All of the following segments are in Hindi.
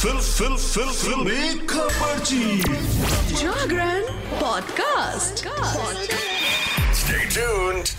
फिल फिल फिल फिल। खबरची Jagran podcast. Stay tuned.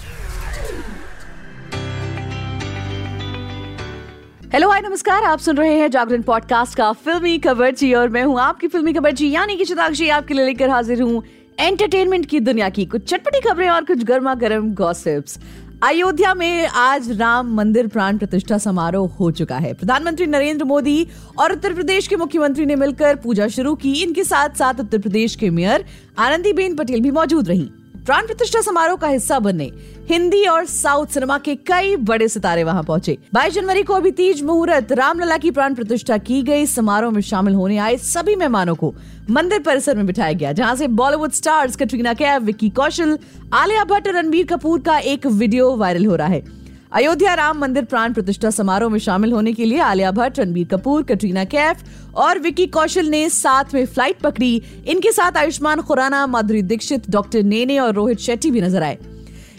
Hello hi नमस्कार। आप सुन रहे हैं जागरण पॉडकास्ट का फिल्मी खबरची और मैं हूँ आपकी फिल्मी खबरची यानी कि चिताक्षी आपके लिए लेकर हाजिर हूँ एंटरटेनमेंट की दुनिया की कुछ चटपटी खबरें और कुछ गर्मा गर्म गॉसिप्स अयोध्या में आज राम मंदिर प्राण प्रतिष्ठा समारोह हो चुका है। प्रधानमंत्री नरेंद्र मोदी और उत्तर प्रदेश के मुख्यमंत्री ने मिलकर पूजा शुरू की। इनके साथ साथ उत्तर प्रदेश के मेयर आनंदीबेन पटेल भी मौजूद रहीं। प्राण प्रतिष्ठा समारोह का हिस्सा बनने, हिंदी और साउथ सिनेमा के कई बड़े सितारे वहाँ पहुँचे। 22 जनवरी को अभी तीज मुहूर्त रामलला की प्राण प्रतिष्ठा की गई। समारोह में शामिल होने आए सभी मेहमानों को मंदिर परिसर में बिठाया गया, जहाँ से बॉलीवुड स्टार्स कटरीना कैफ, विक्की कौशल, आलिया भट्ट और रणबीर कपूर का एक वीडियो वायरल हो रहा है। अयोध्या राम मंदिर प्राण प्रतिष्ठा समारोह में शामिल होने के लिए आलिया भट्ट, रणबीर कपूर, कटरीना कैफ और विकी कौशल ने साथ में फ़्लाइट पकड़ी। इनके साथ आयुष्मान खुराना, माधुरी दीक्षित, डॉक्टर नेने और रोहित शेट्टी भी नज़र आए।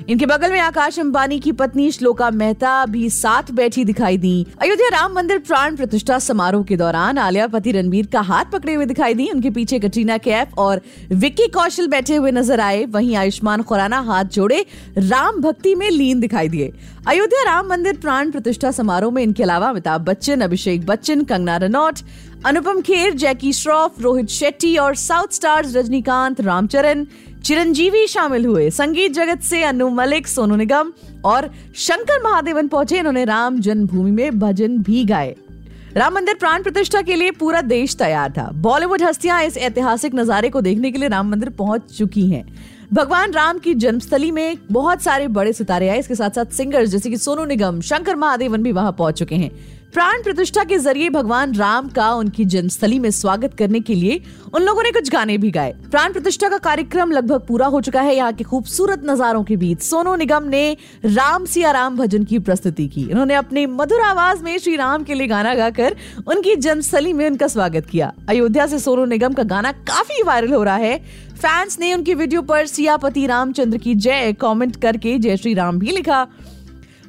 इनके बगल में आकाश अंबानी की पत्नी श्लोका मेहता भी साथ बैठी दिखाई दी। अयोध्या राम मंदिर प्राण प्रतिष्ठा समारोह के दौरान आलिया पति रणबीर का हाथ पकड़े हुए दिखाई दी। उनके पीछे कटरीना कैफ और विक्की कौशल बैठे हुए नज़र आए। वहीं आयुष्मान खुराना हाथ जोड़े राम भक्ति में लीन दिखाई दिए। अयोध्या राम मंदिर प्राण प्रतिष्ठा समारोह में इनके अलावा अमिताभ बच्चन, अभिषेक बच्चन, कंगना रनौट अनुपम खेर, जैकी श्रॉफ, रोहित शेट्टी और साउथ स्टार्स रजनीकांत, रामचरण चिरंजीवी शामिल हुए। संगीत जगत से अनु मलिक, सोनू निगम और शंकर महादेवन पहुँचे। इन्होंने राम जन्मभूमि में भजन भी गाए। राम मंदिर प्राण प्रतिष्ठा के लिए पूरा देश तैयार था। बॉलीवुड हस्तियाँ इस ऐतिहासिक नजारे को देखने के लिए राम मंदिर पहुँच चुकी हैं। भगवान राम की जन्मस्थली में बहुत सारे बड़े सितारे आए। इसके साथ साथ सिंगर्स जैसे कि सोनू निगम, शंकर महादेवन भी वहाँ पहुँच चुके हैं। प्राण प्रतिष्ठा के ज़रिए भगवान राम का उनकी जन्मस्थली में स्वागत करने के लिए उन लोगों ने कुछ गाने भी गाए। प्राण प्रतिष्ठा का कार्यक्रम लगभग पूरा हो चुका है यहाँ के खूबसूरत नजारों के बीच। सोनू निगम ने राम सिया राम भजन की प्रस्तुति की। उन्होंने अपने मधुर आवाज़ में श्री राम के लिए गाना गाकर उनकी जन्मस्थली में उनका स्वागत किया। अयोध्या से सोनू निगम का गाना काफ़ी वायरल हो रहा है। फैंस ने उनकी वीडियो पर सियापति रामचंद्र की जय कमेंट करके जय श्री राम भी लिखा।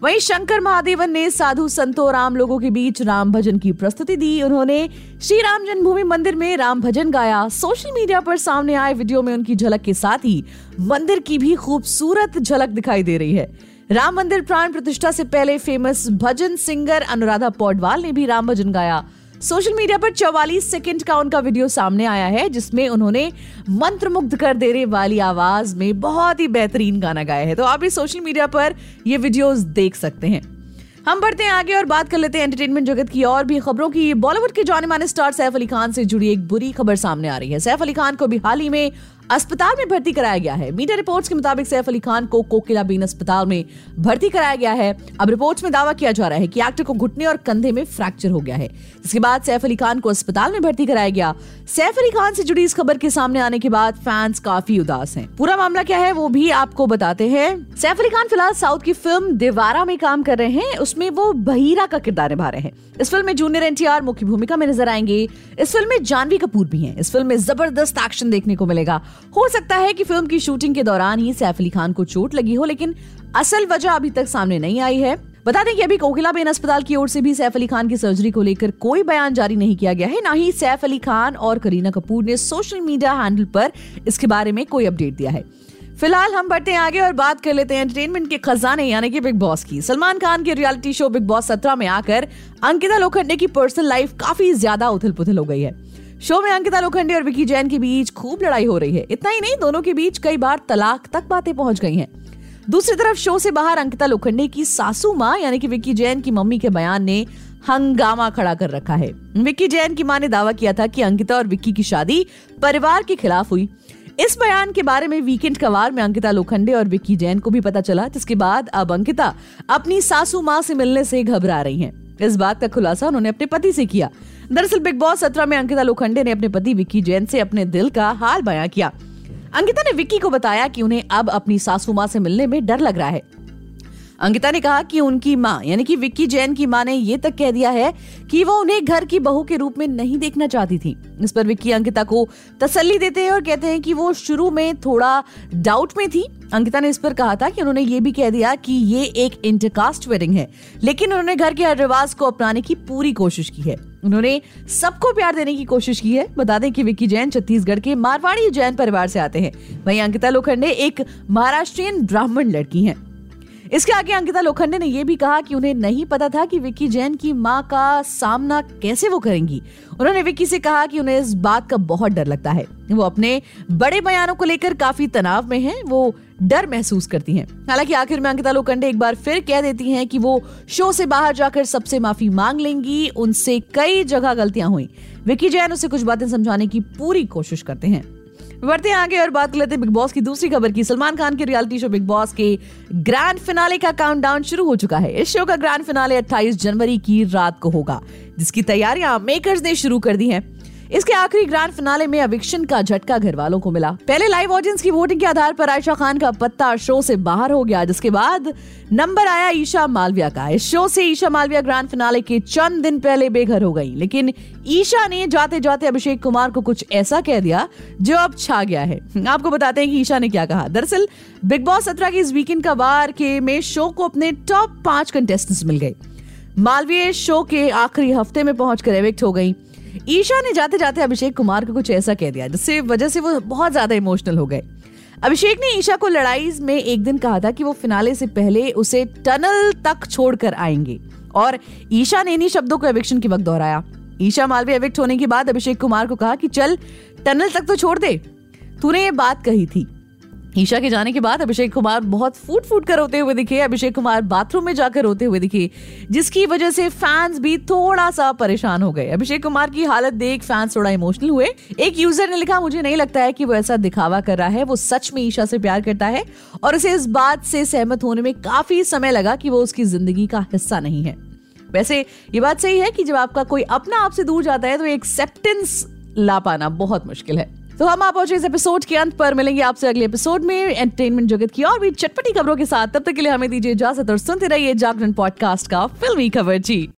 वहीं शंकर महादेवन ने साधु संतों और आम लोगों के बीच राम भजन की प्रस्तुति दी। उन्होंने श्री राम जन्मभूमि मंदिर में राम भजन गाया। सोशल मीडिया पर सामने आए वीडियो में उनकी झलक के साथ ही मंदिर की भी खूबसूरत झलक दिखाई दे रही है। राम मंदिर प्राण प्रतिष्ठा से पहले फ़ेमस भजन सिंगर अनुराधा पौडवाल ने भी राम भजन गाया। सोशल मीडिया पर 44 सेकंड का उनका वीडियो सामने आया है, जिसमें उन्होंने मंत्र मुग्ध कर देने वाली आवाज़ में बहुत ही बेहतरीन गाना गाया है। तो आप इस सोशल मीडिया पर ये वीडियोस देख सकते हैं। हम बढ़ते हैं आगे और बात कर लेते हैं एंटरटेनमेंट जगत की और भी खबरों की। बॉलीवुड के जाने माने स्टार सैफ अली खान से जुड़ी एक बुरी खबर सामने आ रही है। सैफ अली खान को भी हाल ही में अस्पताल में भर्ती कराया गया है। मीडिया रिपोर्ट्स के मुताबिक सैफ अली खान को कोकिला बीन अस्पताल में भर्ती कराया गया है। अब रिपोर्ट्स में दावा किया जा रहा है कि एक्टर को घुटने और कंधे में फ्रैक्चर हो गया है। इसके बाद सैफ अली खान को अस्पताल में भर्ती कराया गया। सैफ अली खान से जुड़ी इस खबर के सामने आने के बाद फैंस काफ़ी उदास है। पूरा मामला क्या है, वो भी आपको बताते हैं। सैफ अली खान फ़िलहाल साउथ की फ़िल्म दीवारा में काम कर रहे हैं। उसमें वो बहीरा का किरदार निभा रहे हैं। इस फ़िल्म में जूनियर एनटीआर मुख्य भूमिका में नज़र आएँगे। इस फ़िल्म में जानवी कपूर भी हैं। इस फ़िल्म में ज़बरदस्त एक्शन देखने को मिलेगा। हो सकता है कि फ़िल्म की शूटिंग के दौरान ही सैफ अली खान को चोट लगी हो, लेकिन असल वजह अभी तक सामने नहीं आई है। बता दें कि अभी कोकिला बेन अस्पताल की ओर से भी सैफ अली खान की सर्जरी को लेकर कोई बयान जारी नहीं किया गया है। ना ही सैफ अली खान और करीना कपूर ने सोशल मीडिया हैंडल पर इसके बारे में कोई अपडेट दिया है। फ़िलहाल हम बढ़ते हैं आगे और बात कर लेते हैं एंटरटेनमेंट के खजाने, यानी कि बिग बॉस की। सलमान खान के रियलिटी शो बिग बॉस सत्रह में आकर अंकिता लोखंडे की पर्सनल लाइफ काफ़ी ज़्यादा उथल पुथल हो गई है। शो में अंकिता लोखंडे और विकी जैन के बीच खूब लड़ाई हो रही है। इतना ही नहीं, दोनों के बीच कई बार तलाक तक बातें पहुँच गई हैं। दूसरी तरफ़ शो से बाहर अंकिता लोखंडे की सासू माँ, यानी कि विक्की जैन की मम्मी के बयान ने हंगामा खड़ा कर रखा है। विक्की जैन की माँ ने दावा किया था कि अंकिता और विक्की की शादी परिवार के खिलाफ हुई। इस बयान के बारे में वीकेंड कवार में अंकिता लोखंडे और विक्की जैन को भी पता चला, जिसके बाद अब अंकिता अपनी सासू माँ से मिलने से घबरा रही हैं। इस बात का खुलासा उन्होंने अपने पति से किया। दरअसल बिग बॉस सत्रह में अंकिता लोखंडे ने अपने पति विक्की जैन से अपने दिल का हाल बयां किया। अंकिता ने विक्की को बताया कि उन्हें अब अपनी सासू माँ से मिलने में डर लग रहा है। अंकिता ने कहा कि उनकी माँ, यानी कि विक्की जैन की माँ ने ये तक कह दिया है कि वो उन्हें घर की बहू के रूप में नहीं देखना चाहती थी। इस पर विक्की अंकिता को तसल्ली देते हैं और कहते हैं कि वो शुरू में थोड़ा डाउट में थी। अंकिता ने इस पर कहा था कि उन्होंने ये भी कह दिया कि ये एक इंटरकास्ट वेडिंग है, लेकिन उन्होंने घर के हर रिवाज को अपनाने की पूरी कोशिश की है। उन्होंने सबको प्यार देने की कोशिश की है। बता दें कि विक्की जैन छत्तीसगढ़ के मारवाड़ी जैन परिवार से आते हैं। वहीं अंकिता लोखंडे एक महाराष्ट्रियन ब्राह्मण लड़की हैं। इसके आगे अंकिता लोखंडे ने यह भी कहा कि उन्हें नहीं पता था कि विक्की जैन की माँ का सामना कैसे वो करेंगी। उन्होंने विक्की से कहा कि उन्हें इस बात का बहुत डर लगता है। वो अपने बड़े बयानों को लेकर काफ़ी तनाव में हैं। वो डर महसूस करती हैं। हालाँकि आखिर में अंकिता लोखंडे एक बार फिर कह देती हैं कि वो शो से बाहर जाकर सबसे माफ़ी मांग लेंगी, उनसे कई जगह गलतियाँ हुई। विक्की जैन उसे कुछ बातें समझाने की पूरी कोशिश करते हैं। बढ़ते हैं आगे और बात कर लेते हैं बिग बॉस की दूसरी खबर की। सलमान खान के रियलिटी शो बिग बॉस के ग्रैंड फिनाले का काउंटडाउन शुरू हो चुका है। इस शो का ग्रैंड फिनाले 28 जनवरी की रात को होगा, जिसकी तैयारियाँ मेकर्स ने शुरू कर दी हैं। इसके आखिरी ग्रैंड फिनाले में अविक्शन का झटका घर वालों को मिला। पहले लाइव ऑडियंस की वोटिंग के आधार पर आयशा खान का पत्ता शो से बाहर हो गया, जिसके बाद नंबर आया ईशा मालविया का। इस शो से ईशा मालविया ग्रैंड फिनाले के चंद दिन पहले बेघर हो गई, लेकिन ईशा ने जाते जाते अभिषेक कुमार को कुछ ऐसा कह दिया जो अब छा गया है। आपको बताते हैं कि ईशा ने क्या कहा। दरअसल, बिग बॉस सत्रह के इस वीकेंड का वार के में शो को अपने टॉप पाँच कंटेस्टेंट्स मिल गए। मालवीय शो के आखिरी हफ़्ते में पहुंचकर एविक्ट हो गई। ईशा ने जाते जाते अभिषेक कुमार को कुछ ऐसा कह दिया, जिससे वजह से वो बहुत ज़्यादा इमोशनल हो गए। अभिषेक ने ईशा को लड़ाई में एक दिन कहा था कि वो फिनाले से पहले उसे टनल तक छोड़कर आएँगे, और ईशा ने इन्हीं शब्दों को एविक्शन के वक्त दोहराया। ईशा मालवी एविक्ट होने के बाद अभिषेक कुमार को कहा कि चल टनल तक तो छोड़ दे। तूने ये बात कही थी। ईशा के जाने के बाद अभिषेक कुमार बहुत फूट फूट कर रोते हुए दिखे। अभिषेक कुमार बाथरूम में जाकर रोते हुए दिखे, जिसकी वजह से फैंस भी थोड़ा सा परेशान हो गए। अभिषेक कुमार की हालत देख फैंस थोड़ा इमोशनल हुए। एक यूज़र ने लिखा, मुझे नहीं लगता है कि वो ऐसा दिखावा कर रहा है। वो सच में ईशा से प्यार करता है। और उसे इस बात से सहमत होने में काफ़ी समय लगा कि वो उसकी ज़िंदगी का हिस्सा नहीं है। वैसे, ये बात सही है कि जब आपका कोई अपना आपसे दूर जाता है तो एक्सेप्टेंस ला पाना बहुत मुश्किल है। तो हम आप पहुँचे इस एपिसोड के अंत पर। मिलेंगे आपसे अगले एपिसोड में एंटरटेनमेंट जगत की और भी चटपटी खबरों के साथ। तब तक के लिए हमें दीजिए इजाज़त और सुनते रहिए जागरण पॉडकास्ट का फिल्मी खबर जी।